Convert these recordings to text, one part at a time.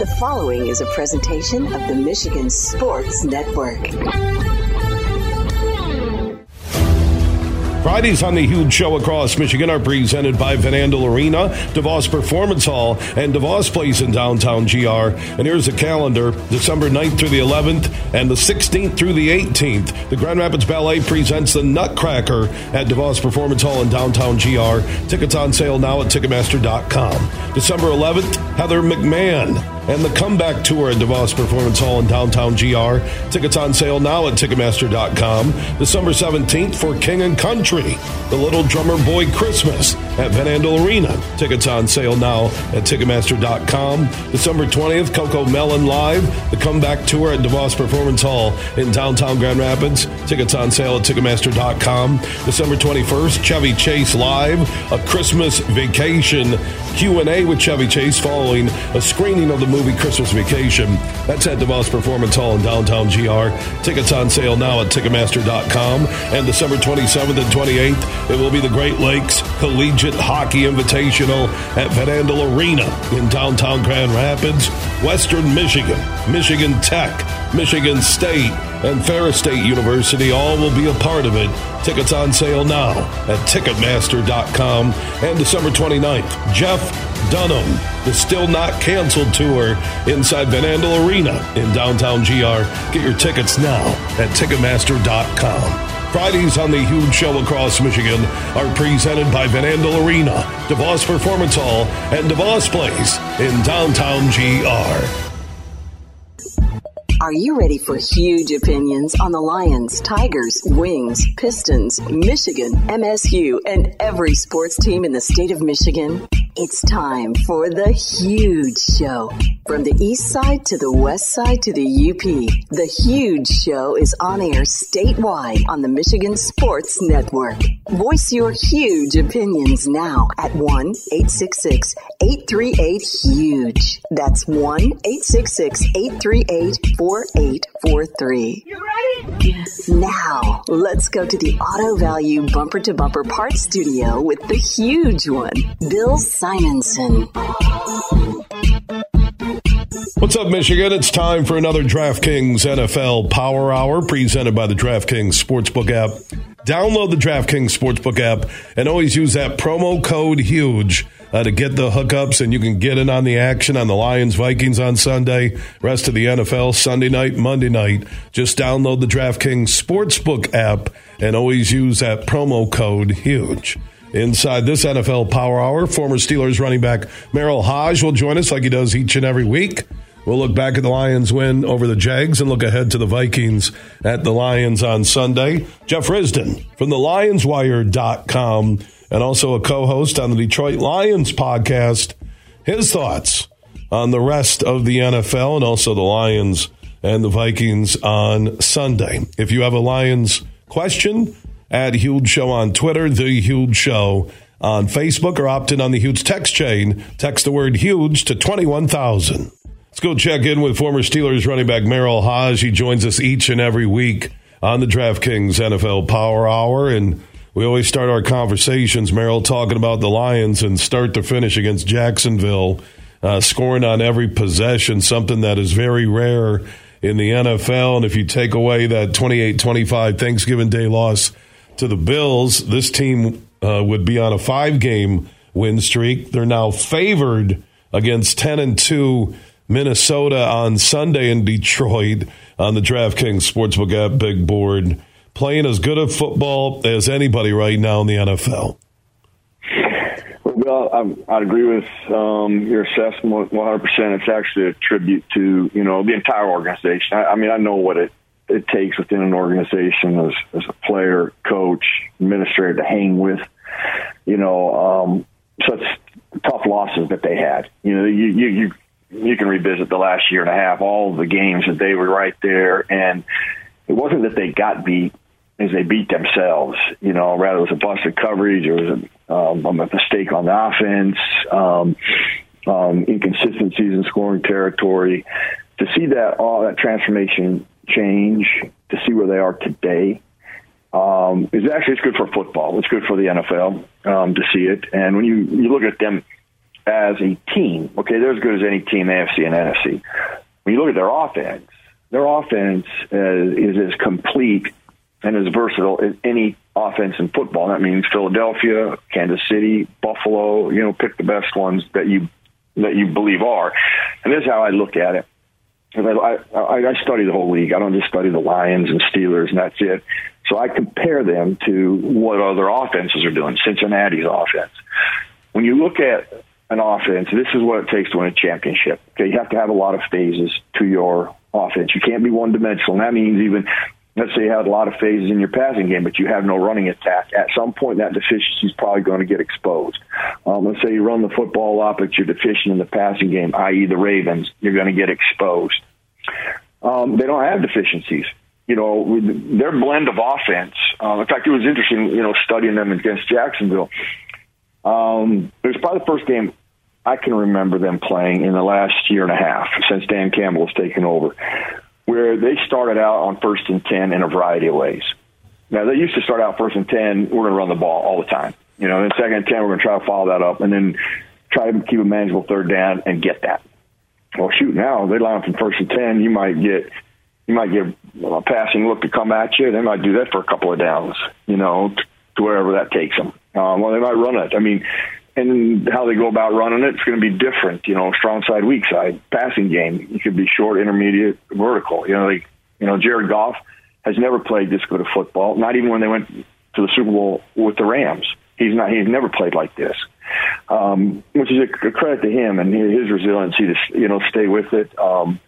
The following is a presentation of the Michigan Sports Network. Fridays on the Huge Show across Michigan are presented by Van Andel Arena, DeVos Performance Hall, and DeVos Place in downtown GR. And here's the calendar December 9th through the 11th and the 16th through the 18th. The Grand Rapids Ballet presents the Nutcracker at DeVos Performance Hall in downtown GR. Tickets on sale now at Ticketmaster.com. December 11th, Heather McMahon and the Comeback Tour at DeVos Performance Hall in downtown GR. Tickets on sale now at Ticketmaster.com. December 17th for King and Country, the Little Drummer Boy Christmas at Van Andel Arena. Tickets on sale now at Ticketmaster.com. December 20th, CoComelon Live, the Comeback Tour at DeVos Performance Hall in downtown Grand Rapids. Tickets on sale at Ticketmaster.com. December 21st, Chevy Chase Live, a Christmas Vacation Q&A with Chevy Chase following a screening of the movie Christmas Vacation. That's at DeVos Performance Hall in downtown GR. Tickets on sale now at Ticketmaster.com. And December 27th and 28th, it will be the Great Lakes Collegiate Hockey Invitational at Van Andel Arena in downtown Grand Rapids, Western Michigan, Michigan Tech, Michigan State, and Ferris State University all will be a part of it. Tickets on sale now at Ticketmaster.com. And December 29th, Jeff Dunham, the Still Not Canceled Tour inside Van Andel Arena in downtown GR. Get your tickets now at Ticketmaster.com. Fridays on the Huge Show across Michigan are presented by Van Andel Arena, DeVos Performance Hall, and DeVos Place in downtown GR. Are you ready for huge opinions on the Lions, Tigers, Wings, Pistons, Michigan, MSU, and every sports team in the state of Michigan? It's time for the huge show. From the east side to the west side to the UP, the huge show is on air statewide on the Michigan Sports Network. Voice your huge opinions now at 1 866 838 HUGE. That's 1 866 838 4843. You ready? Yes. Now, let's go to the Auto Value Bumper to Bumper Parts Studio with the huge one, Bill Simonson. What's up, Michigan? It's time for another DraftKings NFL Power Hour presented by the DraftKings Sportsbook app. Download the DraftKings Sportsbook app and always use that promo code HUGE uh, to get the hookups, and you can get in on the action on the Lions Vikings on Sunday, rest of the NFL Sunday night, Monday night. Just download the DraftKings Sportsbook app and always use that promo code HUGE. Inside this NFL Power Hour, former Steelers running back Merril Hoge will join us like he does each and every week. We'll look back at the Lions win over the Jags and look ahead to the Vikings at the Lions on Sunday. Jeff Risdon from the LionsWire.com and also a co host on the Detroit Lions podcast. His thoughts on the rest of the NFL and also the Lions and the Vikings on Sunday. If you have a Lions question, add Huge Show on Twitter, The Huge Show on Facebook, or opt in on the Huge text chain. Text the word huge to 21,000. Let's go check in with former Steelers running back Merril Hoge. He joins us each and every week on the DraftKings NFL Power Hour. And we always start our conversations, Merril, talking about the Lions and start to finish against Jacksonville, uh, scoring on every possession, something that is very rare in the NFL. And if you take away that 28 25 Thanksgiving Day loss to the Bills, this team uh, would be on a five game win streak. They're now favored against 10 and 2 Minnesota on Sunday in Detroit on the DraftKings Sportsbook app big board playing as good a football as anybody right now in the NFL. Well, I, would agree with um, your assessment 100%. It's actually a tribute to, you know, the entire organization. I, I mean, I know what it, it takes within an organization as, as a player, coach, administrator to hang with, you know, um, such tough losses that they had. You know, you, you, you, you can revisit the last year and a half, all the games that they were right there. And it wasn't that they got beat as they beat themselves. You know, rather it was a busted coverage, it was a, um, a mistake on the offense, um, um, inconsistencies in scoring territory. To see that all that transformation change, to see where they are today, um, is actually it's good for football. It's good for the NFL um, to see it. And when you you look at them as a team. Okay, they're as good as any team, AFC and NFC. When you look at their offense, their offense uh, is as complete and as versatile as any offense in football. That means Philadelphia, Kansas City, Buffalo. You know, pick the best ones that you that you believe are. And this is how I look at it. I, I, I study the whole league. I don't just study the Lions and Steelers, and that's it. So I compare them to what other offenses are doing. Cincinnati's offense. When you look at an offense, this is what it takes to win a championship. Okay, you have to have a lot of phases to your offense. You can't be one dimensional. And that means even let's say you had a lot of phases in your passing game, but you have no running attack. At some point, that deficiency is probably going to get exposed. Um, let's say you run the football lot, but you're deficient in the passing game, i.e., the Ravens, you're going to get exposed. Um, they don't have deficiencies. You know, their blend of offense. Uh, in fact, it was interesting, you know, studying them against Jacksonville. Um, it was probably the first game I can remember them playing in the last year and a half since Dan Campbell has taken over where they started out on first and 10 in a variety of ways. Now, they used to start out first and 10, we're going to run the ball all the time. You know, then second and 10, we're going to try to follow that up and then try to keep a manageable third down and get that. Well, shoot, now they line up from first and 10, you might get you might get a passing look to come at you. They might do that for a couple of downs, you know, to wherever that takes them. Um, well, they might run it. I mean, and how they go about running it, it's going to be different. You know, strong side, weak side, passing game. You could be short, intermediate, vertical. You know, like you know, Jared Goff has never played this good of football. Not even when they went to the Super Bowl with the Rams. He's not. He's never played like this, um, which is a, a credit to him and his resiliency to you know stay with it. Um,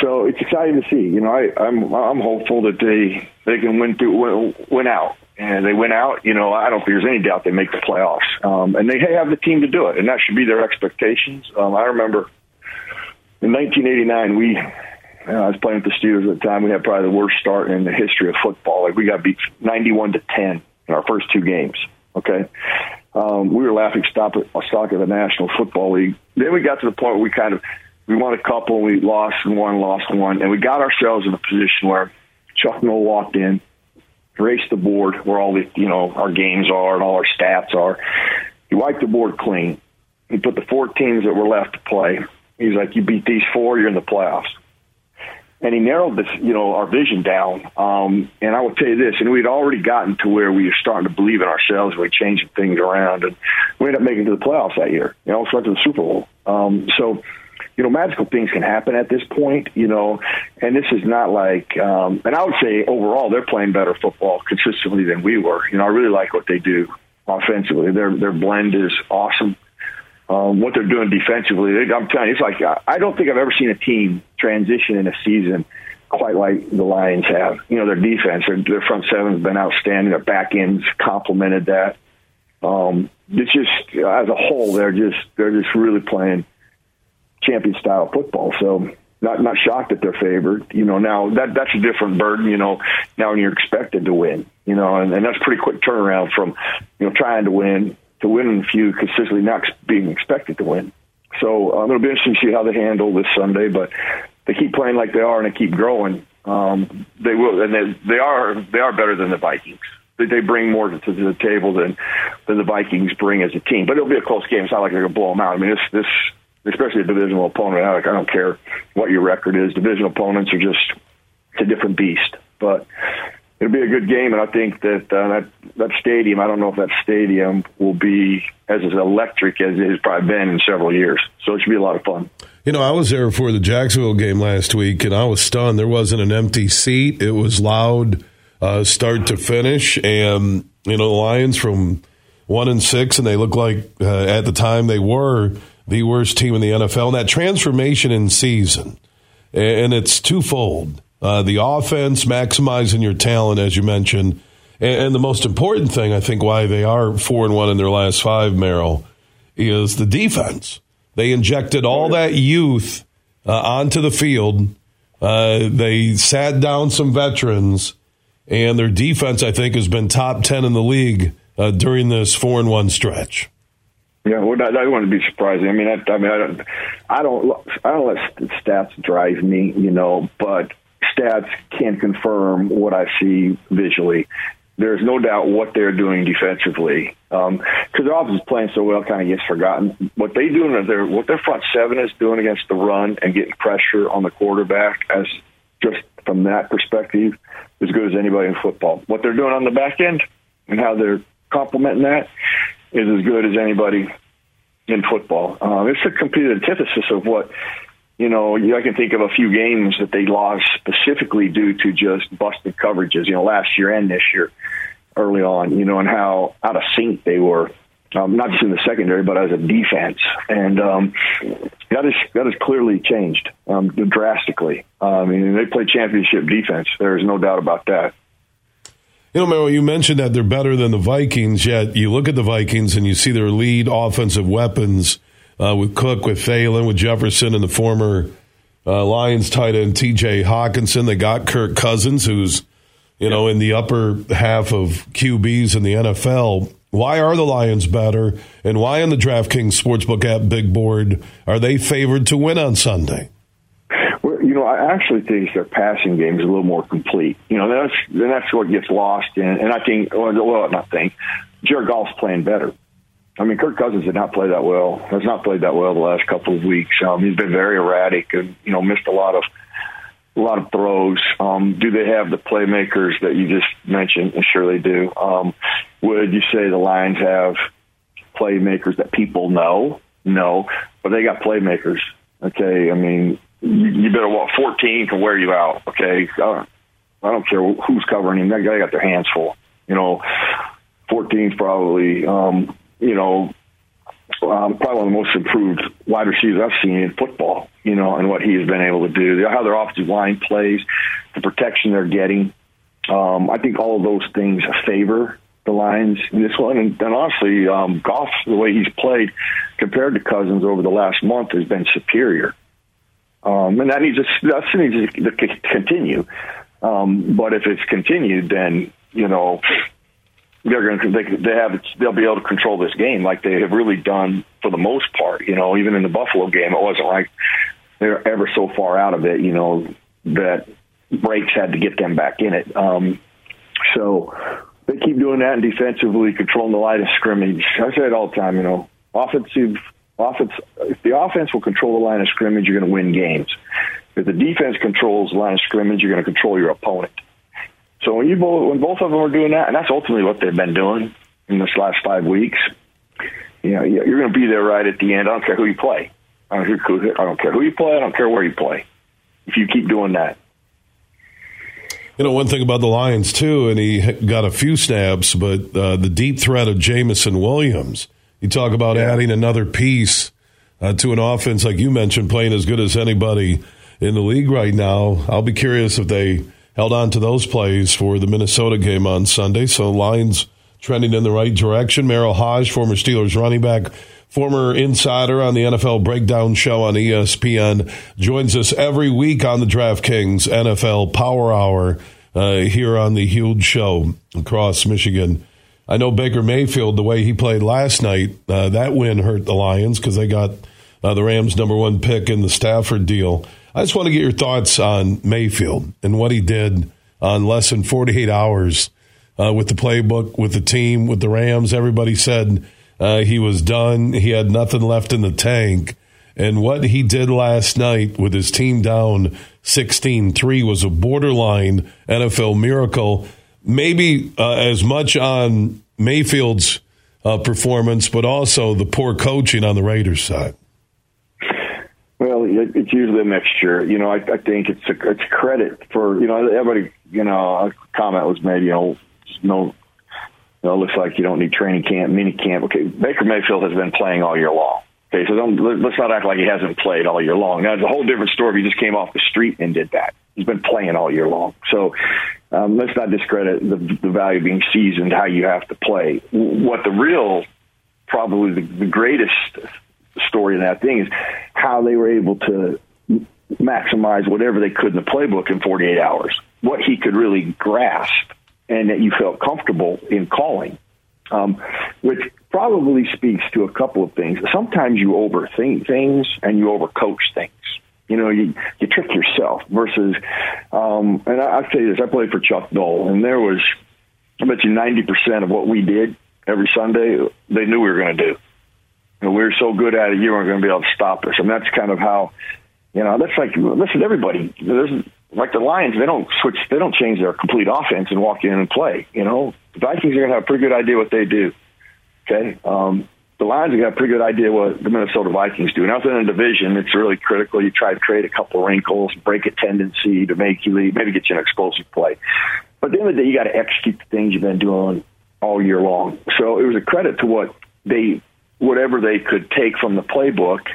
so it's exciting to see. You know, I, I'm I'm hopeful that they they can win through win, win out and they went out, you know, I don't think there's any doubt they make the playoffs. Um, and they have the team to do it, and that should be their expectations. Um, I remember in 1989, we, uh, I was playing with the Steelers at the time, we had probably the worst start in the history of football. Like we got beat 91 to 10 in our first two games. Okay. Um, we were laughing stock at, stock of the National Football League. Then we got to the point where we kind of, we won a couple, and we lost one, lost one, and we got ourselves in a position where Chuck Noll walked in erase the board where all the you know our games are and all our stats are. He wiped the board clean. He put the four teams that were left to play. He's like, you beat these four, you're in the playoffs. And he narrowed this, you know, our vision down. Um, and I will tell you this, and we'd already gotten to where we were starting to believe in ourselves. We were changing things around, and we ended up making it to the playoffs that year. You know, went to the Super Bowl. Um, so you know, magical things can happen at this point, you know, and this is not like, um, and I would say overall they're playing better football consistently than we were. You know, I really like what they do offensively. Their their blend is awesome. Um, what they're doing defensively, they, I'm telling you, it's like I don't think I've ever seen a team transition in a season quite like the Lions have. You know, their defense, their, their front seven has been outstanding. Their back ends complemented that. Um, it's just as a whole, they're just they're just really playing champion style football. So not not shocked that they're favored. You know, now that that's a different burden. You know, now you're expected to win. You know, and, and that's pretty quick turnaround from you know trying to win to winning a few consistently not being expected to win. So um, it'll be interesting to see how they handle this Sunday. But they keep playing like they are and they keep growing. Um, they will, and they, they are they are better than the Vikings. They, they bring more to, to the table than than the Vikings bring as a team. But it'll be a close game. It's not like they're going to blow them out. I mean, this this especially a divisional opponent. I, don't care what your record is. Divisional opponents are just it's a different beast. But it'll be a good game, and I think that uh, that that stadium. I don't know if that stadium will be as as electric as it has probably been in several years. So it should be a lot of fun. You know, I was there for the Jacksonville game last week, and I was stunned. There wasn't an empty seat. It was loud, uh, start to finish, and you know, the Lions from one and six, and they look like uh, at the time they were the worst team in the NFL. And that transformation in season, and it's twofold. Uh, the offense, maximizing your talent, as you mentioned, and, and, the most important thing, I think, why they are four and one in their last five, Merril, is the defense. They injected all that youth uh, onto the field. Uh, they sat down some veterans, and their defense, I think, has been top ten in the league uh, during this four and one stretch. Yeah, well, that, that wouldn't be surprising. I mean, I, I mean, I don't, I don't, I don't let stats drive me, you know, but stats can confirm what I see visually. there's no doubt what they're doing defensively. Because um, their offense is playing so well, kind of gets forgotten. What they do, their what their front seven is doing against the run and getting pressure on the quarterback, as just from that perspective, as good as anybody in football. What they're doing on the back end and how they're complementing that is as good as anybody in football. Um, it's a complete antithesis of what you know, I can think of a few games that they lost specifically due to just busted coverages, you know, last year and this year early on, you know, and how out of sync they were, um, not just in the secondary, but as a defense. And um, that is that has clearly changed um, drastically. I mean, they play championship defense. There is no doubt about that. You know, Merril, you mentioned that they're better than the Vikings, yet you look at the Vikings and you see their lead offensive weapons – uh, with Cook, with Thielen, with Jefferson, and the former uh, Lions tight end T.J. Hockenson. They got Kirk Cousins, who's you know in the upper half of QBs in the NFL. Why are the Lions better, and why on the DraftKings Sportsbook app big board are they favored to win on Sunday? Know, I actually think their passing game is a little more complete. You know, that's that's what gets lost, and, and I think, well, not think, Jared Goff's playing better. I mean, Kirk Cousins did not play that well. Has not played that well the last couple of weeks. Um, he's been very erratic and you know missed a lot of a lot of throws. Um, do they have the playmakers that you just mentioned? And sure they do. Um, would you say the Lions have playmakers that people know? No, but they got playmakers. Okay, I mean, you, better walk 14 can wear you out. Okay, I don't, I don't care who's covering him. That guy got their hands full. You know, 14 probably um, you know, um, probably one of the most improved wide receivers I've seen in football, you know, and what he has been able to do. How their offensive line plays, the protection they're getting. Um, I think all of those things favor the Lions in this one. And, and honestly, um, Goff, the way he's played compared to Cousins over the last month has been superior. Um, and that needs to, that needs to continue. Um, but if it's continued, then, you know, they're going to they, they have they'll be able to control this game like they have really done for the most part. You know, even in the Buffalo game, it wasn't like they're ever so far out of it. You know that breaks had to get them back in it. Um, so they keep doing that and defensively controlling the line of scrimmage. I say it all the time. You know, offensive offense. If the offense will control the line of scrimmage, you're going to win games. If the defense controls the line of scrimmage, you're going to control your opponent. So when you both, when both of them are doing that, and that's ultimately what they've been doing in this last five weeks, you know, you're going to be there right at the end. I don't care who you play. I don't care, I don't care who you play. I don't care where you play. If you keep doing that. You know, one thing about the Lions, too, and he got a few snaps, but uh, the deep threat of Jameson Williams. You talk about yeah. adding another piece uh, to an offense, like you mentioned, playing as good as anybody in the league right now. I'll be curious if they held on to those plays for the Minnesota game on Sunday. So Lions trending in the right direction. Merril Hoge, former Steelers running back, former insider on the NFL Breakdown Show on ESPN, joins us every week on the DraftKings NFL Power Hour uh, here on the huge show across Michigan. I know Baker Mayfield, the way he played last night, uh, that win hurt the Lions because they got uh, the Rams' number one pick in the Stafford deal. I just want to get your thoughts on Mayfield and what he did on less than 48 hours uh, with the playbook, with the team, with the Rams. Everybody said uh, he was done. He had nothing left in the tank. And what he did last night with his team down 16 3 was a borderline NFL miracle. Maybe uh, as much on Mayfield's uh, performance, but also the poor coaching on the Raiders side. Well, it's usually a mixture. You know, I, I think it's a it's credit for you know everybody. You know, a comment was made. You know, no, you know, it looks like you don't need training camp, mini camp. Okay, Baker Mayfield has been playing all year long. Okay, so don't let's not act like he hasn't played all year long. Now it's a whole different story if he just came off the street and did that. He's been playing all year long. So um, let's not discredit the, the value of being seasoned, how you have to play. What the real, probably the, the greatest story in that thing is how they were able to maximize whatever they could in the playbook in 48 hours. What he could really grasp and that you felt comfortable in calling, um, which probably speaks to a couple of things. Sometimes you overthink things and you overcoach things. You know, you, you trick yourself versus, um, and I, I say this, I played for Chuck Noll, and there was I bet you 90% of what we did every Sunday, they knew we were going to do. And we were so good at it, you weren't going to be able to stop us. And that's kind of how, you know, that's like, listen, everybody, there's like the Lions, they don't switch, they don't change their complete offense and walk in and play. You know, the Vikings are going to have a pretty good idea what they do. Okay. Um, the Lions have got a pretty good idea what the Minnesota Vikings do. Now, within a division, it's really critical. You try to create a couple wrinkles, break a tendency to make you lead, maybe get you an explosive play. But at the end of the day, you got to execute the things you've been doing all year long. So it was a credit to what they, whatever they could take from the playbook,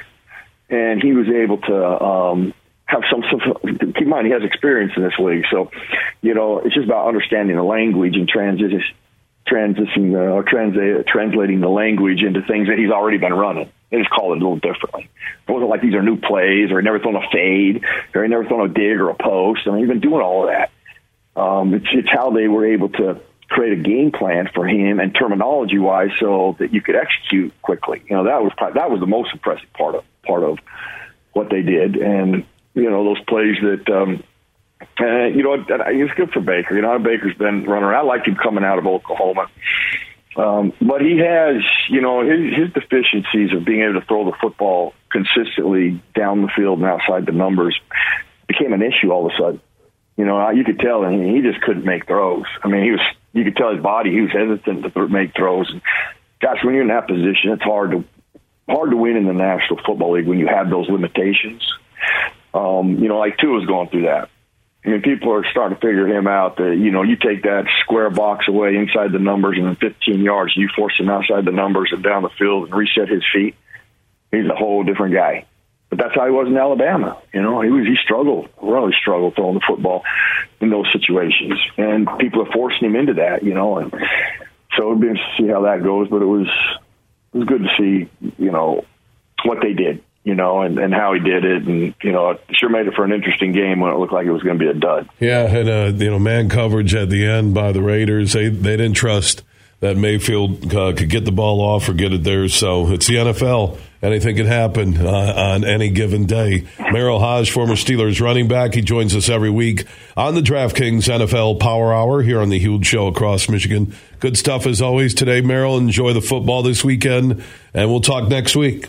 and he was able to um, have some, some. Keep in mind, he has experience in this league, so you know it's just about understanding the language and transition transitioning uh, translate, translating the language into things that he's already been running. They just call it a little differently. It wasn't like these are new plays or he never thrown a fade or he never thrown a dig or a post. I mean, he's been doing all of that. Um, it's, it's how they were able to create a game plan for him and terminology wise so that you could execute quickly. You know, that was that was the most impressive part of part of what they did. And, you know, those plays that, um, uh, you know, it's good for Baker. You know, Baker's been running. I like him coming out of Oklahoma. Um, but he has, you know, his, his deficiencies of being able to throw the football consistently down the field and outside the numbers became an issue all of a sudden. You know, you could tell, and he just couldn't make throws. I mean, he was, you could tell his body, he was hesitant to make throws. And gosh, when you're in that position, it's hard to, hard to win in the National Football League when you have those limitations. Um, you know, like Tua was going through that. I mean, people are starting to figure him out that, you know, you take that square box away inside the numbers and then 15 yards, you force him outside the numbers and down the field and reset his feet. He's a whole different guy. But that's how he was in Alabama. You know, he was, he struggled, really struggled throwing the football in those situations. And people are forcing him into that, you know, and so it'd be interesting to see how that goes. But it was, it was good to see, you know, what they did you know, and, and how he did it. And, you know, it sure made it for an interesting game when it looked like it was going to be a dud. Yeah, and, uh, you know, man coverage at the end by the Raiders. They, they didn't trust that Mayfield uh, could get the ball off or get it there. So it's the NFL. Anything can happen uh, on any given day. Merril Hoge, former Steelers running back, he joins us every week on the DraftKings NFL Power Hour here on the Huge Show across Michigan. Good stuff as always today, Merrill. Enjoy the football this weekend, and we'll talk next week.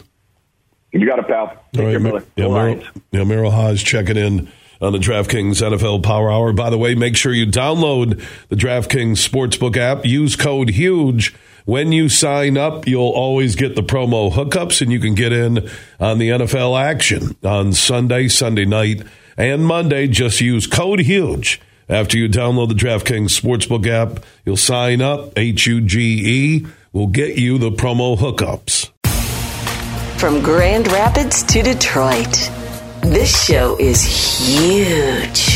You got it, pal. Take All right, care, Yeah, Merril, yeah, Merril Hoge checking in on the DraftKings NFL Power Hour. By the way, make sure you download the DraftKings Sportsbook app. Use code HUGE. When you sign up, you'll always get the promo hookups and you can get in on the NFL action on Sunday, Sunday night, and Monday. Just use code HUGE. After you download the DraftKings Sportsbook app, you'll sign up. H U G E will get you the promo hookups. From Grand Rapids to Detroit, this show is huge.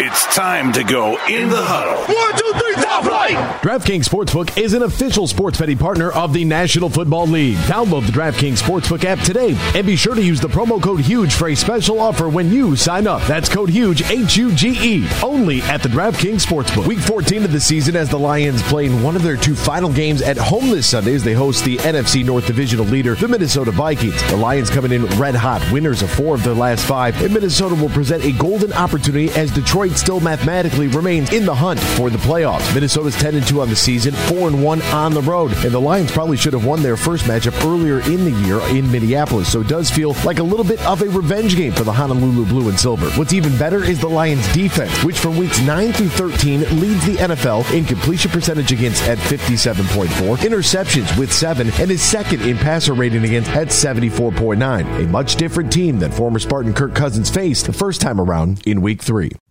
It's time to go in the huddle. One, two, three, top flight. DraftKings Sportsbook is an official sports betting partner of the National Football League. Download the DraftKings Sportsbook app today and be sure to use the promo code HUGE for a special offer when you sign up. That's code HUGE, H U G E, only at the DraftKings Sportsbook. Week 14 of the season as the Lions play in one of their two final games at home this Sunday as they host the NFC North Divisional leader, the Minnesota Vikings. The Lions coming in red hot, winners of four of their last five, and Minnesota will present a golden opportunity as Detroit still mathematically remains in the hunt for the playoffs. Minnesota's 10 2 on the season, 4 1 on the road, and the Lions probably should have won their first matchup earlier in the year in Minneapolis, so it does feel like a little bit of a revenge game for the Honolulu Blue and Silver. What's even better is the Lions' defense, which from weeks 9 through 13 leads the NFL in completion percentage against at 57.4, interceptions with 7, and is second in passer rating against at 74.9. A much different team than former Spartan Kirk Cousins faced the first time around in week 3.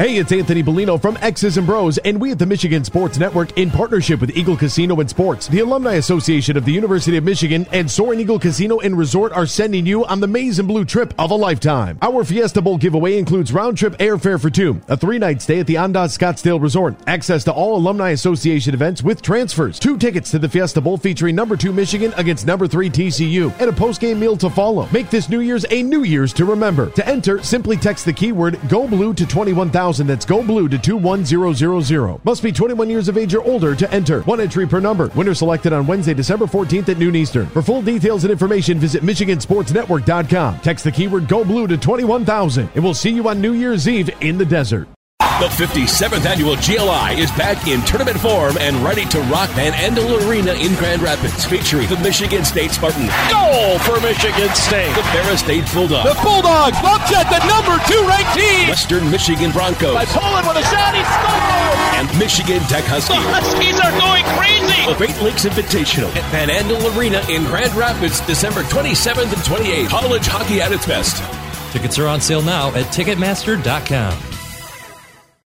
Hey, it's Anthony Bellino from X's and Bros, and we at the Michigan Sports Network, in partnership with Eagle Casino and Sports, the Alumni Association of the University of Michigan, and Soaring Eagle Casino and Resort are sending you on the Maize and Blue trip of a lifetime. Our Fiesta Bowl giveaway includes round trip airfare for two, a three night stay at the Andaz Scottsdale Resort, access to all Alumni Association events with transfers, two tickets to the Fiesta Bowl featuring number two Michigan against number three TCU, and a post game meal to follow. Make this New Year's a New Year's to remember. To enter, simply text the keyword Go Blue to 21000 21000. That's go blue to 21000. Must be 21 years of age or older to enter. One entry per number. Winner selected on Wednesday, December 14th at noon Eastern. For full details and information, visit MichiganSportsNetwork.com. Text the keyword go blue to 21000 and we'll see you on New Year's Eve in the desert. The 57th annual GLI is back in tournament form and ready to rock Van Andel Arena in Grand Rapids, featuring the Michigan State Spartans. Goal for Michigan State. The Ferris State Bulldogs. The Bulldogs looked at the number two ranked team. Western Michigan Broncos. By Poland with a shot, he scored. And Michigan Tech Huskies. The Huskies are going crazy. The Great Lakes Invitational at Van Andel Arena in Grand Rapids, December 27th and 28th. College hockey at its best. Tickets are on sale now at Ticketmaster.com.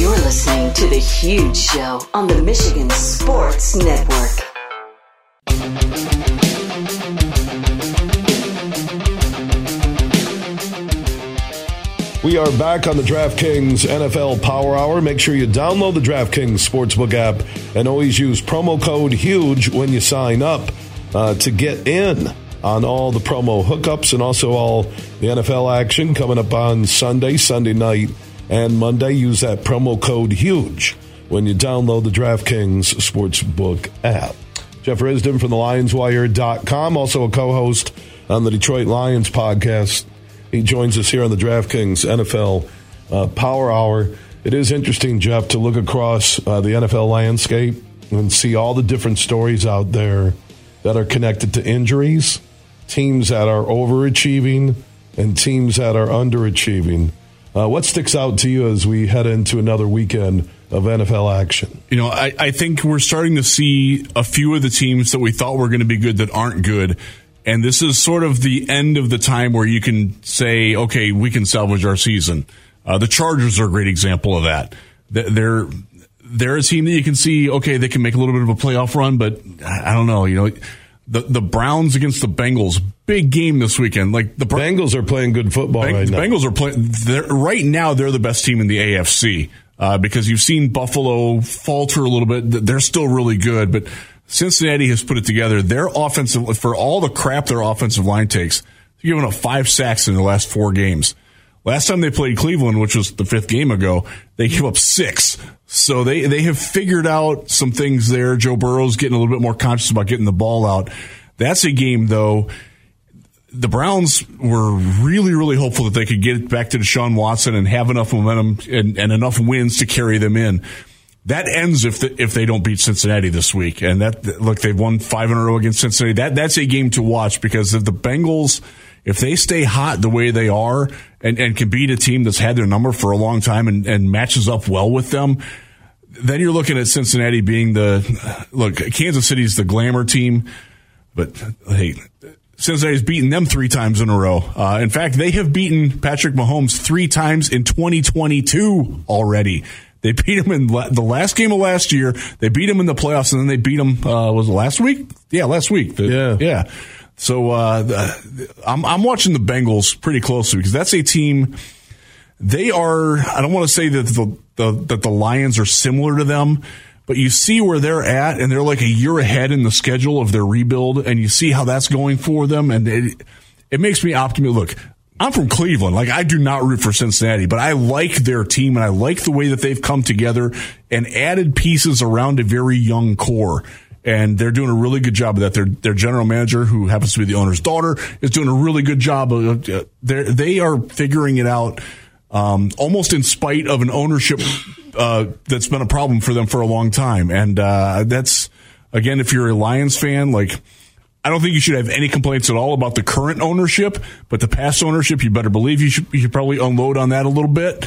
You're listening to The Huge Show on the Michigan Sports Network. We are back on the DraftKings NFL Power Hour. Make sure you download the DraftKings Sportsbook app and always use promo code HUGE when you sign up uh, to get in on all the promo hookups and also all the NFL action coming up on Sunday, Sunday night, and Monday. Use that promo code HUGE when you download the DraftKings Sportsbook app. Jeff Risdon from the LionsWire.com, also a co host on the Detroit Lions podcast. He joins us here on the DraftKings NFL uh, Power Hour. It is interesting, Jeff, to look across uh, the NFL landscape and see all the different stories out there that are connected to injuries, teams that are overachieving, and teams that are underachieving. Uh, what sticks out to you as we head into another weekend of NFL action? You know, I, I think we're starting to see a few of the teams that we thought were going to be good that aren't good. And this is sort of the end of the time where you can say, okay, we can salvage our season. Uh, the Chargers are a great example of that. They're they're a team that you can see, okay, they can make a little bit of a playoff run, but I don't know, you know, the the Browns against the Bengals, big game this weekend. Like the Bengals are playing good football Beng- right the now. Bengals are playing they're, right now. They're the best team in the AFC uh, because you've seen Buffalo falter a little bit. They're still really good, but Cincinnati has put it together. Their offensive for all the crap their offensive line takes, they're giving up five sacks in the last four games. Last time they played Cleveland, which was the fifth game ago, they gave up six. So they, they have figured out some things there. Joe Burrow's getting a little bit more conscious about getting the ball out. That's a game though. The Browns were really, really hopeful that they could get back to Deshaun Watson and have enough momentum and, and enough wins to carry them in. That ends if the, if they don't beat Cincinnati this week. And that look, they've won five in a row against Cincinnati. That that's a game to watch because if the Bengals, if they stay hot the way they are and, and can beat a team that's had their number for a long time and, and matches up well with them, then you're looking at Cincinnati being the look. Kansas City's the glamour team, but hey, Cincinnati's beaten them three times in a row. Uh, in fact, they have beaten Patrick Mahomes three times in 2022 already. They beat him in la- the last game of last year. They beat him in the playoffs, and then they beat him. Uh, was it last week? Yeah, last week. The- Yeah. yeah. So uh, the, I'm I'm watching the Bengals pretty closely because that's a team. They are. I don't want to say that the, the that the Lions are similar to them, but you see where they're at, and they're like a year ahead in the schedule of their rebuild, and you see how that's going for them, and it it makes me optimistic. Look, I'm from Cleveland. Like I do not root for Cincinnati, but I like their team and I like the way that they've come together and added pieces around a very young core. And they're doing a really good job of that. Their their general manager, who happens to be the owner's daughter, is doing a really good job of. Uh, they are figuring it out, um, almost in spite of an ownership uh, that's been a problem for them for a long time. And uh, that's again, if you're a Lions fan, like I don't think you should have any complaints at all about the current ownership, but the past ownership, you better believe you should, you should probably unload on that a little bit.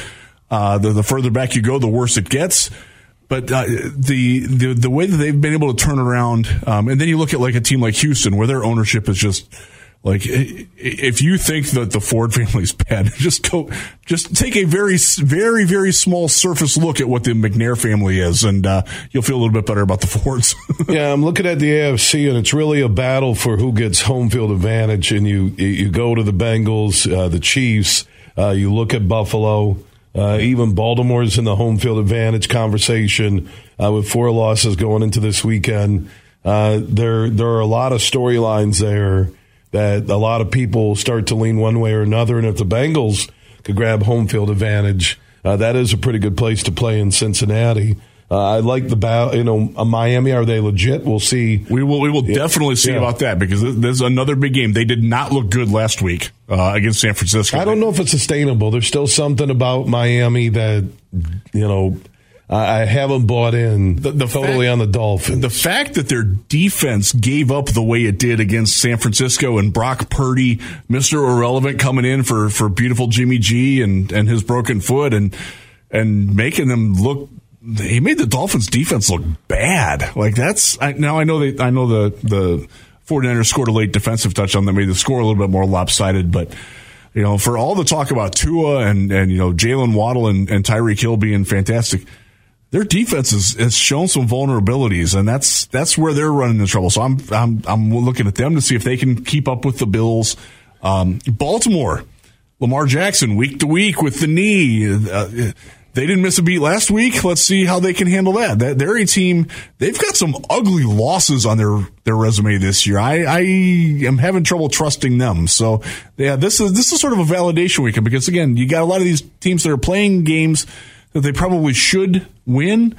Uh, the, the further back you go, the worse it gets. But uh, the, the the way that they've been able to turn around, um, and then you look at like a team like Houston, where their ownership is just Like, if you think that the Ford family is bad, just go, just take a very, very, very small surface look at what the McNair family is, and uh, you'll feel a little bit better about the Fords. yeah, I'm looking at the AFC, and it's really a battle for who gets home field advantage. And you you go to the Bengals, uh, the Chiefs. Uh, you look at Buffalo. Uh, even Baltimore's in the home field advantage conversation uh, with four losses going into this weekend. Uh, there, there are a lot of storylines there that a lot of people start to lean one way or another. And if the Bengals could grab home field advantage, uh, that is a pretty good place to play in Cincinnati. Uh, I like the battle. You know, uh, Miami. Are they legit? We'll see. We will. We will yeah. definitely see yeah. about that because there's another big game. They did not look good last week uh, against San Francisco. I don't know if it's sustainable. There's still something about Miami that you know I haven't bought in the, the totally fact, on the Dolphins. The fact that their defense gave up the way it did against San Francisco and Brock Purdy, Mr. Irrelevant, coming in for, for beautiful Jimmy G and, and his broken foot and and making them look he made the Dolphins defense look bad. Like that's I, now I know they I know the the 49ers scored a late defensive touchdown that made the score a little bit more lopsided, but you know, for all the talk about Tua and, and you know, Jalen Waddle and, and Tyreek Hill being fantastic, their defense has, has shown some vulnerabilities, and that's that's where they're running into trouble. So I'm I'm I'm looking at them to see if they can keep up with the Bills. Um, Baltimore, Lamar Jackson, week to week with the knee. Uh, they didn't miss a beat last week. Let's see how they can handle that. That They're a team. They've got some ugly losses on their their resume this year. I, I am having trouble trusting them. So yeah, this is this is sort of a validation weekend because again, you got a lot of these teams that are playing games that they probably should win,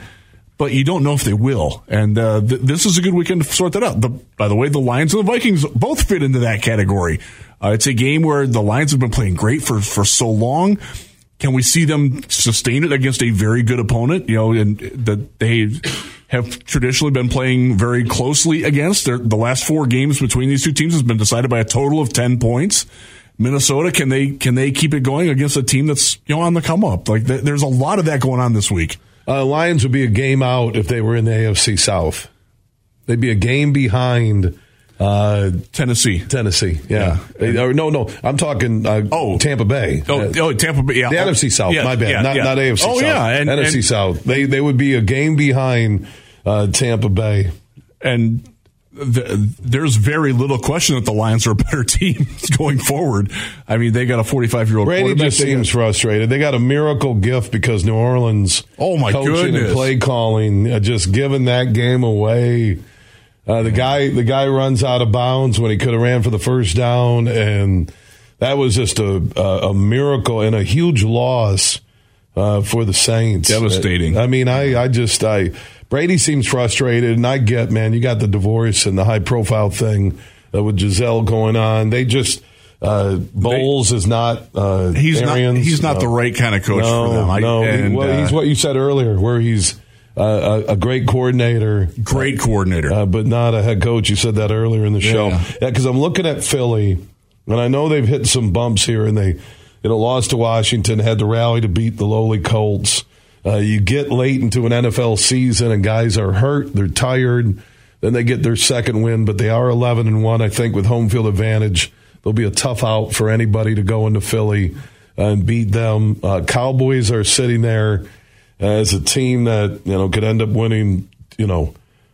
but you don't know if they will. And uh, th- this is a good weekend to sort that out. The, by the way, the Lions and the Vikings both fit into that category. Uh, it's a game where the Lions have been playing great for, for so long. Can we see them sustain it against a very good opponent? You know, and that they have traditionally been playing very closely against. Their, the last four games between these two teams has been decided by a total of ten points. Minnesota, can they can they keep it going against a team that's you know on the come up? Like th- there's a lot of that going on this week. Uh, Lions would be a game out if they were in the AFC South. They'd be a game behind uh, Tennessee. Tennessee, yeah. yeah. Uh, no, no, I'm talking. Uh, oh, Tampa Bay. Oh, uh, oh, Tampa Bay. Yeah. The NFC South. Yeah, my bad. Yeah, not, not AFC. Oh, South. yeah, and, NFC and, South. They they would be a game behind uh, Tampa Bay, and the, there's very little question that the Lions are a better team going forward. I mean, they got a 45 year old. Brady just seems frustrated. They got a miracle gift because New Orleans. Oh my coaching goodness! And play calling, uh, just giving that game away. Uh, the guy, the guy runs out of bounds when he could have ran for the first down, and that was just a a, a miracle and a huge loss uh, for the Saints. Devastating. I mean, I I just I Brady seems frustrated, and I get, man, you got the divorce and the high profile thing uh, with Gisele going on. They just. Uh, Bowles they, is not. Uh, he's Arians, not. He's not no. the right kind of coach no, for them. I, no, and, well, uh, he's what you said earlier, where he's uh, a, a, great coordinator, great coordinator, uh, but not a head coach. You said that earlier in the show. Yeah, because yeah, I'm looking at Philly, and I know they've hit some bumps here, and they, you know, lost to Washington, had to rally to beat the lowly Colts. Uh, you get late into an NFL season and guys are hurt, they're tired. Then they get their second win, but they are 11 and 1, I think, with home field advantage. They'll be a tough out for anybody to go into Philly and beat them. Uh, Cowboys are sitting there as a team that, you know, could end up winning, you know,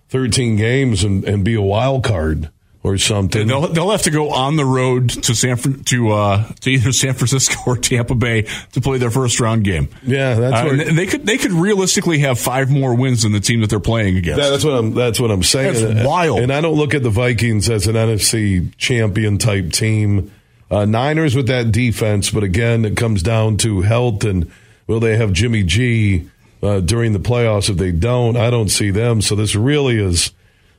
13 games and, and be a wild card or something. They'll, they'll have to go on the road to San to uh, to either San Francisco or Tampa Bay to play their first round game. Yeah, that's uh, where, they could they could realistically have five more wins than the team that they're playing against. That's what I'm that's what I'm saying. That's and, wild. And I don't look at the Vikings as an NFC champion type team. Uh, Niners with that defense, but again, it comes down to health and will they have Jimmy G uh, during the playoffs? If they don't, I don't see them. So this really is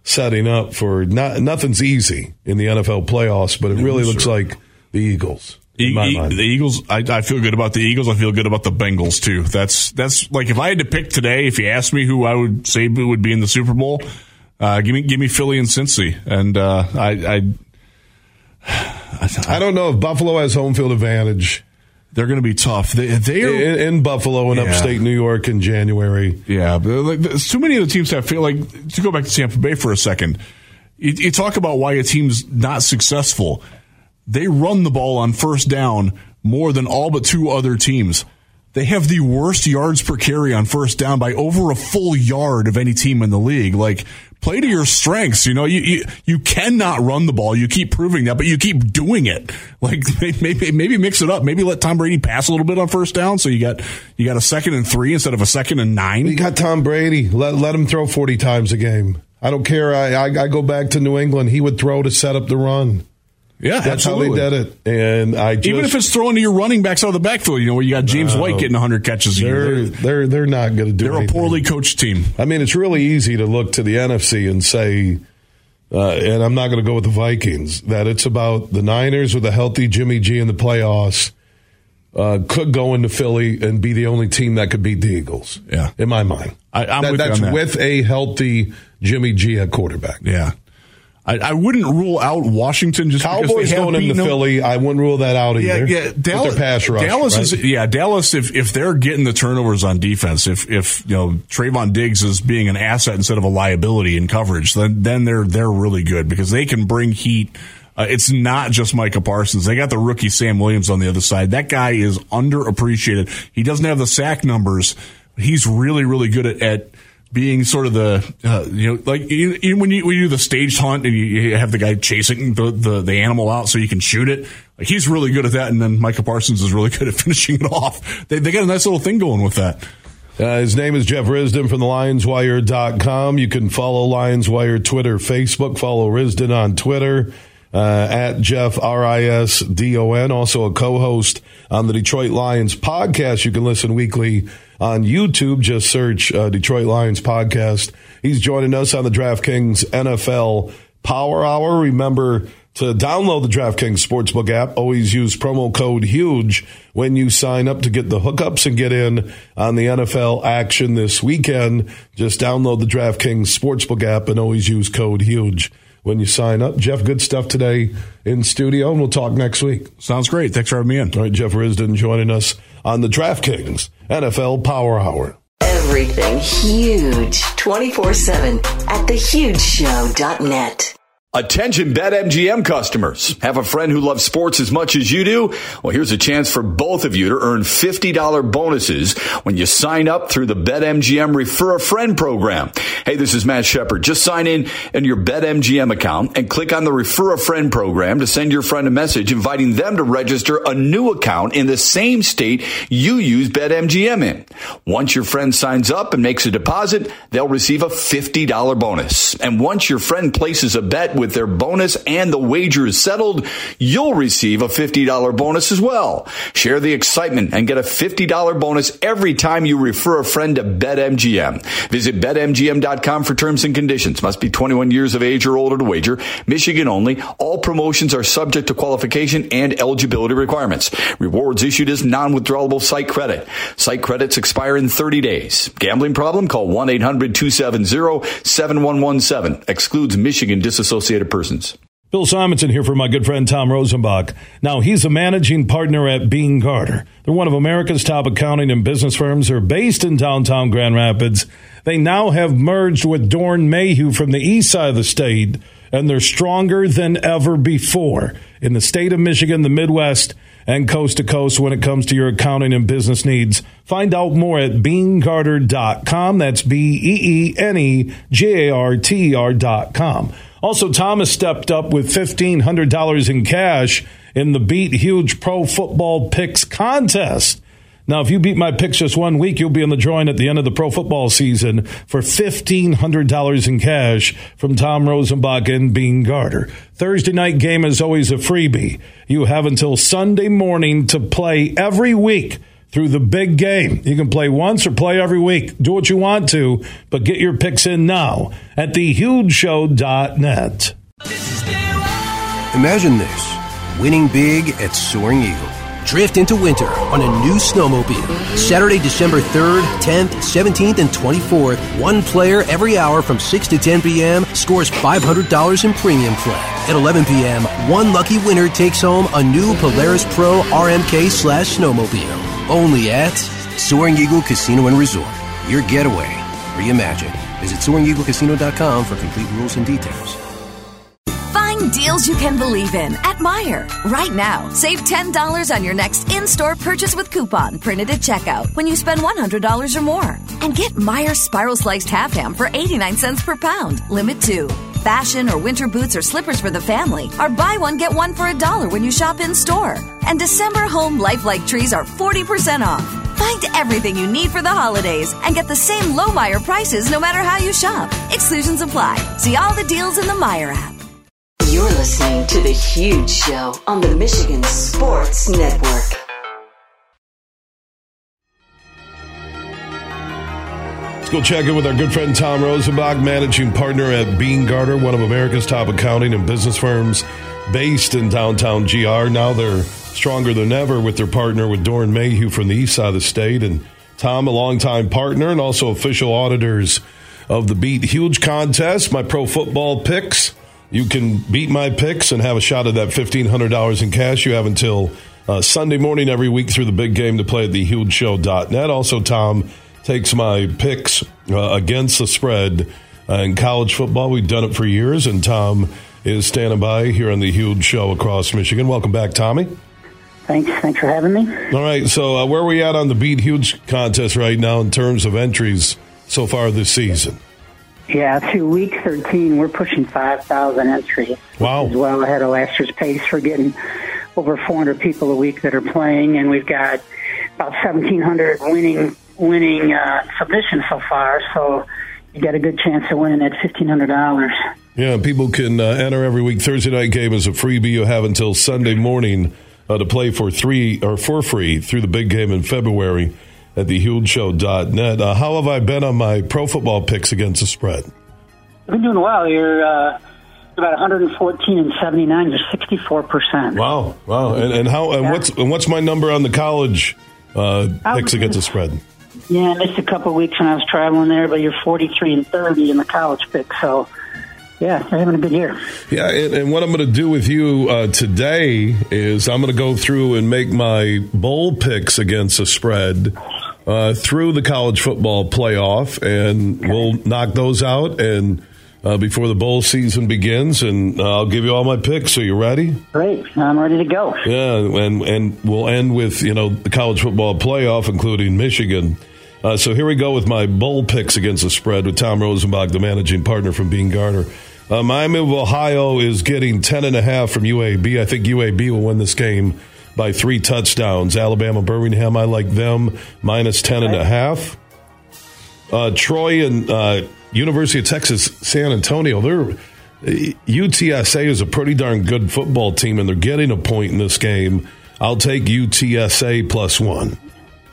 setting up for not nothing's easy in the NFL playoffs, but it really looks like the Eagles. E- e- the Eagles, I, I, feel good about the Eagles. I feel good about the Bengals too. That's that's like if I had to pick today, if you asked me who I would say would be in the Super Bowl, uh, give me give me Philly and Cincy, and uh, I, I I don't know if Buffalo has home field advantage. They're going to be tough. They, they are in, in Buffalo and yeah. upstate New York in January. Yeah, like, too many of the teams have feel like to go back to Tampa Bay for a second. You, you talk about why a team's not successful. they run the ball on first down more than all but two other teams. They have the worst yards per carry on first down by over a full yard of any team in the league. Like, play to your strengths. You know, you, you, you cannot run the ball. You keep proving that, but you keep doing it. Like, maybe, maybe mix it up. Maybe let Tom Brady pass a little bit on first down. So you got, you got a second and three instead of a second and nine. You got Tom Brady. Let, let him throw 40 times a game. I don't care. I, I, I go back to New England. He would throw to set up the run. Yeah, That's absolutely. how they did it. And I just, Even if it's throwing to your running backs out of the backfield, you know, where you got James No. White getting 100 catches a they're they're they're not going to do. They're a poorly coached team. I mean, it's really easy to look to the NFC and say, uh, and I'm not going to go with the Vikings, that it's about the Niners with a healthy Jimmy G in the playoffs. Uh, could go into Philly and be the only team that could beat the Eagles. Yeah. in my mind, I- I'm That- with that's that. with a healthy Jimmy G at quarterback. Yeah. I, I wouldn't rule out Washington just because Cowboys they have going into beaten them. Philly, I wouldn't rule that out Yeah, either. yeah. With Dallas, their pass rush, Dallas right? is yeah. Dallas, if if they're getting the turnovers on defense, if if you know Trevon Diggs is being an asset instead of a liability in coverage, then then they're they're really good because they can bring heat. Uh, it's not just Micah Parsons. They got the rookie Sam Williams on the other side. That guy is underappreciated. He doesn't have the sack numbers. He's really really good at. at being sort of the uh, you know like you, when you when you do the staged hunt and you, you have the guy chasing the, the the animal out so you can shoot it like he's really good at that and then Micah Parsons is really good at finishing it off they, they got a nice little thing going with that Uh, his name is Jeff Risdon from the LionsWire.com. You can follow LionsWire Twitter, Facebook. Follow Risdon on Twitter uh, at Jeff R I S D O N. Also a co-host on the Detroit Lions podcast. You can listen weekly on YouTube. Just search uh, Detroit Lions podcast. He's joining us on the DraftKings NFL Power Hour. Remember to download the DraftKings Sportsbook app. Always use promo code HUGE when you sign up to get the hookups and get in on the NFL action this weekend. Just download the DraftKings Sportsbook app and always use code HUGE when you sign up. Jeff, good stuff today in studio, and we'll talk next week. sounds great thanks for having me in All right, Jeff Risdon joining us on the DraftKings NFL Power Hour. Everything huge 24 7 at thehugeshow.net. Attention BetMGM customers. Have a friend who loves sports as much as you do? Well, here's a chance for both of you to earn $50 bonuses when you sign up through the BetMGM Refer a Friend program. Hey, this is Matt Shepard. Just sign in in your BetMGM account and click on the Refer a Friend program to send your friend a message inviting them to register a new account in the same state you use BetMGM in. Once your friend signs up and makes a deposit, they'll receive a $50 bonus. And once your friend places a bet with their bonus and the wager is settled, you'll receive a $50 bonus as well. Share the excitement and get a $50 bonus every time you refer a friend to BetMGM. Visit BetMGM.com for terms and conditions. Must be 21 years of age or older to wager. Michigan only. All promotions are subject to qualification and eligibility requirements. Rewards issued as non-withdrawable site credit. Site credits expire in 30 days. Gambling problem? Call 1-800-270-7117. Excludes Michigan persons. Bill Simonson here for my good friend Tom Rosenbach. Now, he's a managing partner at Beene Garter. They're one of America's top accounting and business firms. They're based in downtown Grand Rapids. They now have merged with Doeren Mayhew from the east side of the state, and they're stronger than ever before in the state of Michigan, the Midwest, and coast to coast when it comes to your accounting and business needs. Find out more at beenegarter.com. That's B E E N E J A R T R.com. Also, Thomas stepped up with $1,500 in cash in the Beat Huge Pro Football Picks contest. Now, if you beat my picks just one week, you'll be in the drawing at the end of the pro football season for $1,500 in cash from Tom Rosenbach and Beene Garter. Thursday night game is always a freebie. You have until Sunday morning to play every week through the big game. You can play once or play every week. Do what you want to, but get your picks in now at thehugeshow.net. Imagine this winning big at Soaring Eagle. Drift into winter on a new snowmobile. Saturday, December 3rd, 10th, 17th, and 24th. One player every hour from 6 to 10 p.m. scores $500 in premium play. At 11 p.m., one lucky winner takes home a new Polaris Pro RMK slash snowmobile. Only at Soaring Eagle Casino and Resort. Your getaway reimagined. Visit SoaringEagleCasino.com for complete rules and details. Find deals you can believe in at Meijer. Right now, save $10 on your next in store purchase with coupon printed at checkout when you spend $100 or more. And get Meijer Spiral Sliced Half Ham for 89 cents per pound, limit two. Fashion or winter boots or slippers for the family are buy one, get one for a dollar when you shop in store. And December home lifelike trees are 40% off. Find everything you need for the holidays and get the same low Meijer prices no matter how you shop. Exclusions apply. See all the deals in the Meijer app. You're listening to The Huge Show on the Michigan Sports Network. Go check in with our good friend Tom Rosenbach, managing partner at Beene Garter, one of America's top accounting and business firms based in downtown GR. Now they're stronger than ever with their partner with Doeren Mayhew from the east side of the state. And Tom, a longtime partner and also official auditors of the Beat Huge contest, my pro football picks. You can beat my picks and have a shot at that $1,500 in cash. You have until uh, Sunday morning every week through the big game to play at thehugeshow.net. Also, Tom takes my picks uh, against the spread uh, in college football. We've done it for years, and Tom is standing by here on the Huge Show across Michigan. Welcome back, Tommy. Thanks. Thanks for having me. All right. So, uh, where are we at on the Beat Huge contest right now in terms of entries so far this season? Yeah, through week 13, we're pushing 5,000 entries. Wow. As well ahead of last year's pace. We're getting over 400 people a week that are playing, and we've got about 1,700 winning winning uh, submissions so far. So you got a good chance of winning that $1,500. Yeah, people can uh, enter every week. Thursday night game is a freebie you have until Sunday morning uh, to play for three or for free through the big game in February at thehugeshow.net. Uh, how have I been on my pro football picks against the spread? You've been doing well. You're uh, about 114 and 79. You're 64 percent. Wow, wow. And, and how? And what's and what's my number on the college uh, picks against the spread? Yeah, I missed a couple weeks when I was traveling there, but you're 43 and 30 in the college pick. So, yeah, you're having a good year. Yeah, and, and what I'm going to do with you uh, today is I'm going to go through and make my bowl picks against the spread uh, through the college football playoff, and we'll knock those out and. Uh, before the bowl season begins, and uh, I'll give you all my picks. Are you ready? Great, I'm ready to go. Yeah, and and we'll end with you know the college football playoff, including Michigan. Uh, so here we go with my bowl picks against the spread with Tom Rosenbach, the managing partner from Beene Garter. Uh, Miami of Ohio is getting ten and a half from UAB. I think UAB will win this game by three touchdowns. Alabama, Birmingham, I like them minus ten and a half. Uh, Troy and uh, University of Texas, San Antonio, they're UTSA is a pretty darn good football team, and they're getting a point in this game. I'll take UTSA plus one.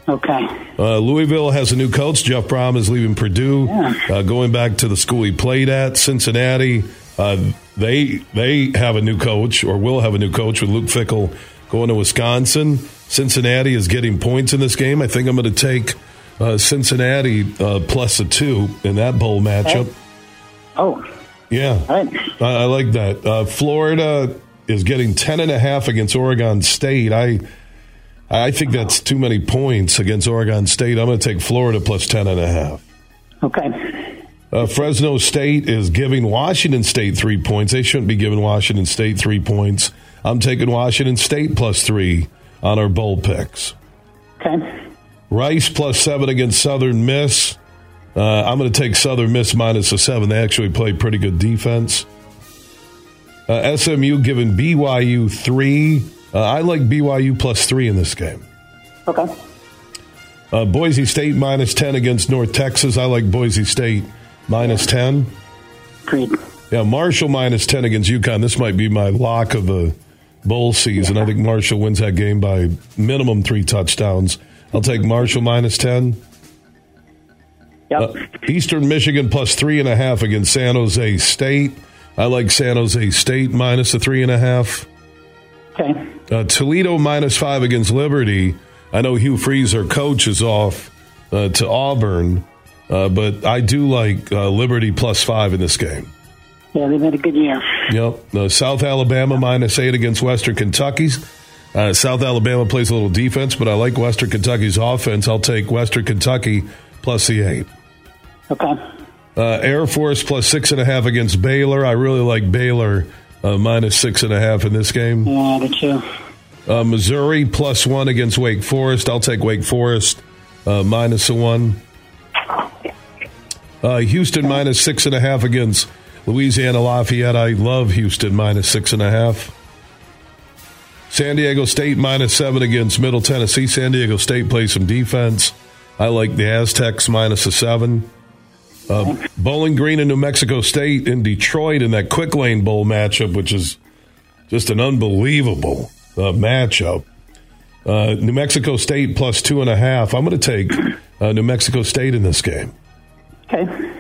Okay. Uh, Louisville has a new coach. Jeff Brohm is leaving Purdue, Yeah. uh, going back to the school he played at. Cincinnati, uh, they they have a new coach, or will have a new coach with Luke Fickell going to Wisconsin. Cincinnati is getting points in this game. I think I'm going to take uh, Cincinnati uh, plus a two in that bowl matchup. Oh, Yeah, I, I like that. Uh, Florida is getting ten and a half against Oregon State. I I think that's too many points against Oregon State. I'm going to take Florida plus ten and a half. okay. Uh, Fresno State is giving Washington State three points. They shouldn't be giving Washington State three points. I'm taking Washington State plus three on our bowl picks. Okay. Rice plus seven against Southern Miss. Uh, I'm going to take Southern Miss minus a seven. They actually play pretty good defense. Uh, SMU giving BYU three. Uh, I like BYU plus three in this game. Okay. Uh, Boise State minus 10 against North Texas. I like Boise State minus 10. Agreed. Yeah, Marshall minus 10 against UConn. This might be my lock of the bowl season. I think Marshall wins that game by minimum three touchdowns. I'll take Marshall minus 10. Yep. Uh, Eastern Michigan plus three and a half against San Jose State. I like San Jose State minus the three and a half. Okay. Uh, Toledo minus five against Liberty. I know Hugh Freeze, our coach, is off uh, to Auburn, uh, but I do like uh, Liberty plus five in this game. Yeah, they've had a good year. Yep. Uh, South Alabama minus eight against Western Kentucky's. Uh, South Alabama plays a little defense, but I like Western Kentucky's offense. I'll take Western Kentucky plus the eight. Okay. Uh, Air Force plus six and a half against Baylor. I really like Baylor uh, minus six and a half in this game. Yeah, I too. Uh, Missouri plus one against Wake Forest. I'll take Wake Forest uh, minus a one. Uh, Houston minus six and a half against Louisiana Lafayette. I love Houston minus six and a half. San Diego State minus seven against Middle Tennessee. San Diego State plays some defense. I like the Aztecs minus a seven. Uh, Bowling Green and New Mexico State in Detroit in that quick lane bowl matchup, which is just an unbelievable uh, matchup. Uh, New Mexico State plus two and a half. I'm going to take uh, New Mexico State in this game. Okay.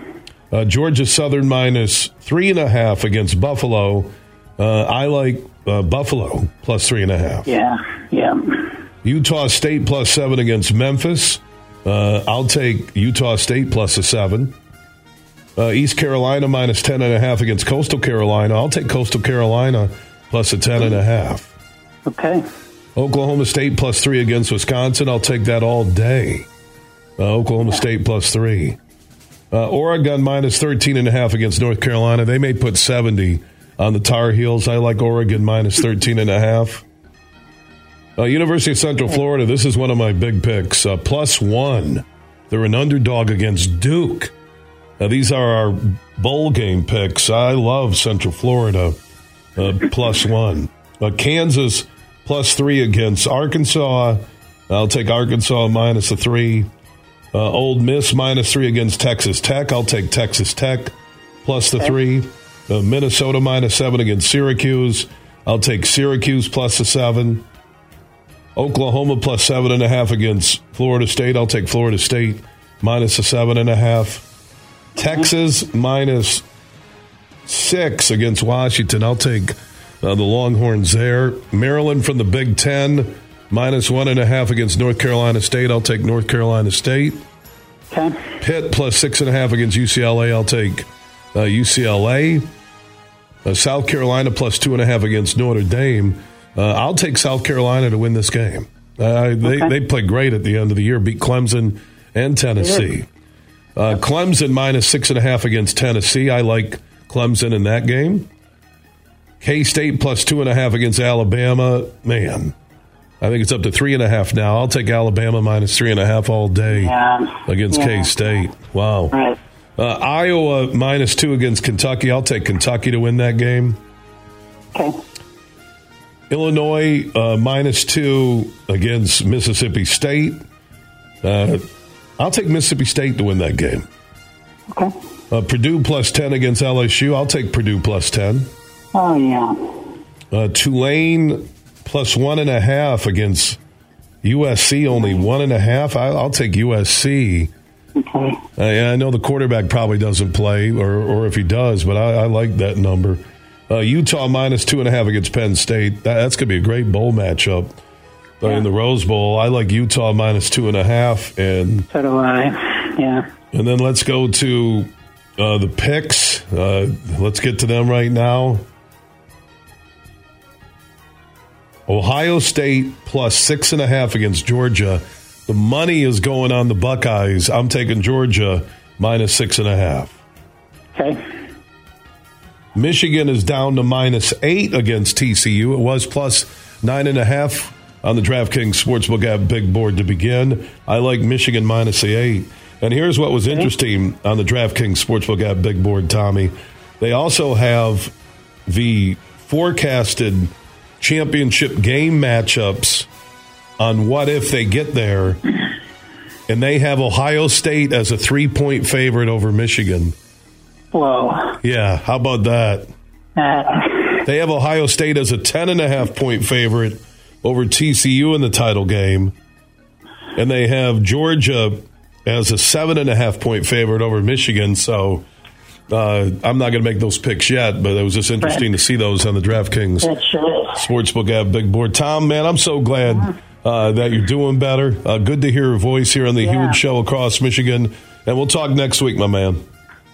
Uh, Georgia Southern minus three and a half against Buffalo. Uh, I like uh, Buffalo plus three and a half. Yeah, yeah. Utah State plus seven against Memphis. Uh, I'll take Utah State plus a seven. Uh, East Carolina minus ten and a half against Coastal Carolina. I'll take Coastal Carolina plus a ten and a half. Okay. Oklahoma State plus three against Wisconsin. I'll take that all day. Uh, Oklahoma State plus three. Uh, Oregon minus 13 and a half against North Carolina. They may put 70 on the Tar Heels. I like Oregon minus 13 and a half. Uh, University of Central Florida. This is one of my big picks. Uh, plus one. They're an underdog against Duke. Now, these are our bowl game picks. I love Central Florida. Uh, plus one. Uh, Kansas plus three against Arkansas. I'll take Arkansas minus a three. Uh, Ole Miss minus three against Texas Tech. I'll take Texas Tech plus the three. Uh, Minnesota minus seven against Syracuse. I'll take Syracuse plus a seven. Oklahoma plus seven and a half against Florida State. I'll take Florida State minus a seven and a half. Texas minus six against Washington. I'll take uh, the Longhorns there. Maryland from the Big Ten minus one and a half against North Carolina State. I'll take North Carolina State. Okay. Pitt plus six and a half against UCLA. I'll take uh, UCLA. Uh, South Carolina plus two and a half against Notre Dame. Uh, I'll take South Carolina to win this game. Uh, they Okay. they played great at the end of the year, beat Clemson and Tennessee. Uh, Clemson minus six and a half against Tennessee. I like Clemson in that game. K State plus two and a half against Alabama. Man, I think it's up to three and a half now. I'll take Alabama minus three and a half all day Yeah. against Yeah. K State. Wow. Right. Uh, Iowa minus two against Kentucky. I'll take Kentucky to win that game. Okay. Illinois uh, minus two against Mississippi State. Uh, I'll take Mississippi State to win that game. Okay. Uh, Purdue plus 10 against LSU. I'll take Purdue plus 10. Oh, yeah. Uh, Tulane plus one and a half against USC, only one and a half. I, I'll take USC. Okay. I, I know the quarterback probably doesn't play, or, or if he does, but I, I like that number. Uh, Utah minus two and a half against Penn State. That, that's going to be a great bowl matchup uh, in the Rose Bowl. I like Utah minus two and a half, and So do I. Yeah. and then let's go to uh, the picks. Uh, let's get to them right now. Ohio State plus six and a half against Georgia. The money is going on the Buckeyes. I'm taking Georgia minus six and a half. Okay. Michigan is down to minus eight against TCU. It was plus nine and a half on the DraftKings Sportsbook app big board to begin. I like Michigan minus the eight. And here's what was interesting on the DraftKings Sportsbook app big board, Tommy. They also have the forecasted championship game matchups on what if they get there. And they have Ohio State as a three point favorite over Michigan. Whoa. Yeah, how about that? Uh, They have Ohio State as a 10 and a half point favorite over TCU in the title game. And they have Georgia as a seven and a half point favorite over Michigan. So uh, I'm not going to make those picks yet, but it was just interesting to see those on the DraftKings sure. Sportsbook app big board. Tom, man, I'm so glad uh, that you're doing better. Uh, good to hear your voice here on the Yeah. huge show across Michigan. And we'll talk next week, my man.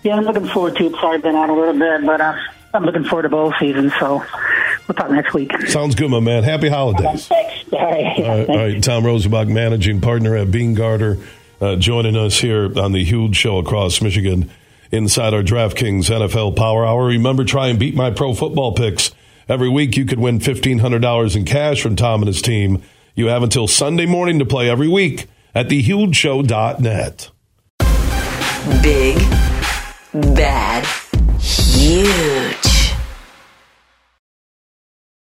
Yeah, I'm looking forward to it. Sorry, I've been out a little bit, but uh, I'm looking forward to bowl season, so we'll talk next week. Sounds good, my man. Happy holidays. Thanks. All right. All right, all right. Tom Rosenbach, managing partner at Beene Garter, uh, joining us here on the huge show across Michigan inside our DraftKings NFL Power Hour. Remember, try and beat my pro football picks Every week, you could win $1,500 in cash from Tom and his team. You have until Sunday morning to play every week at thehugeshow.net. Big, bad, huge.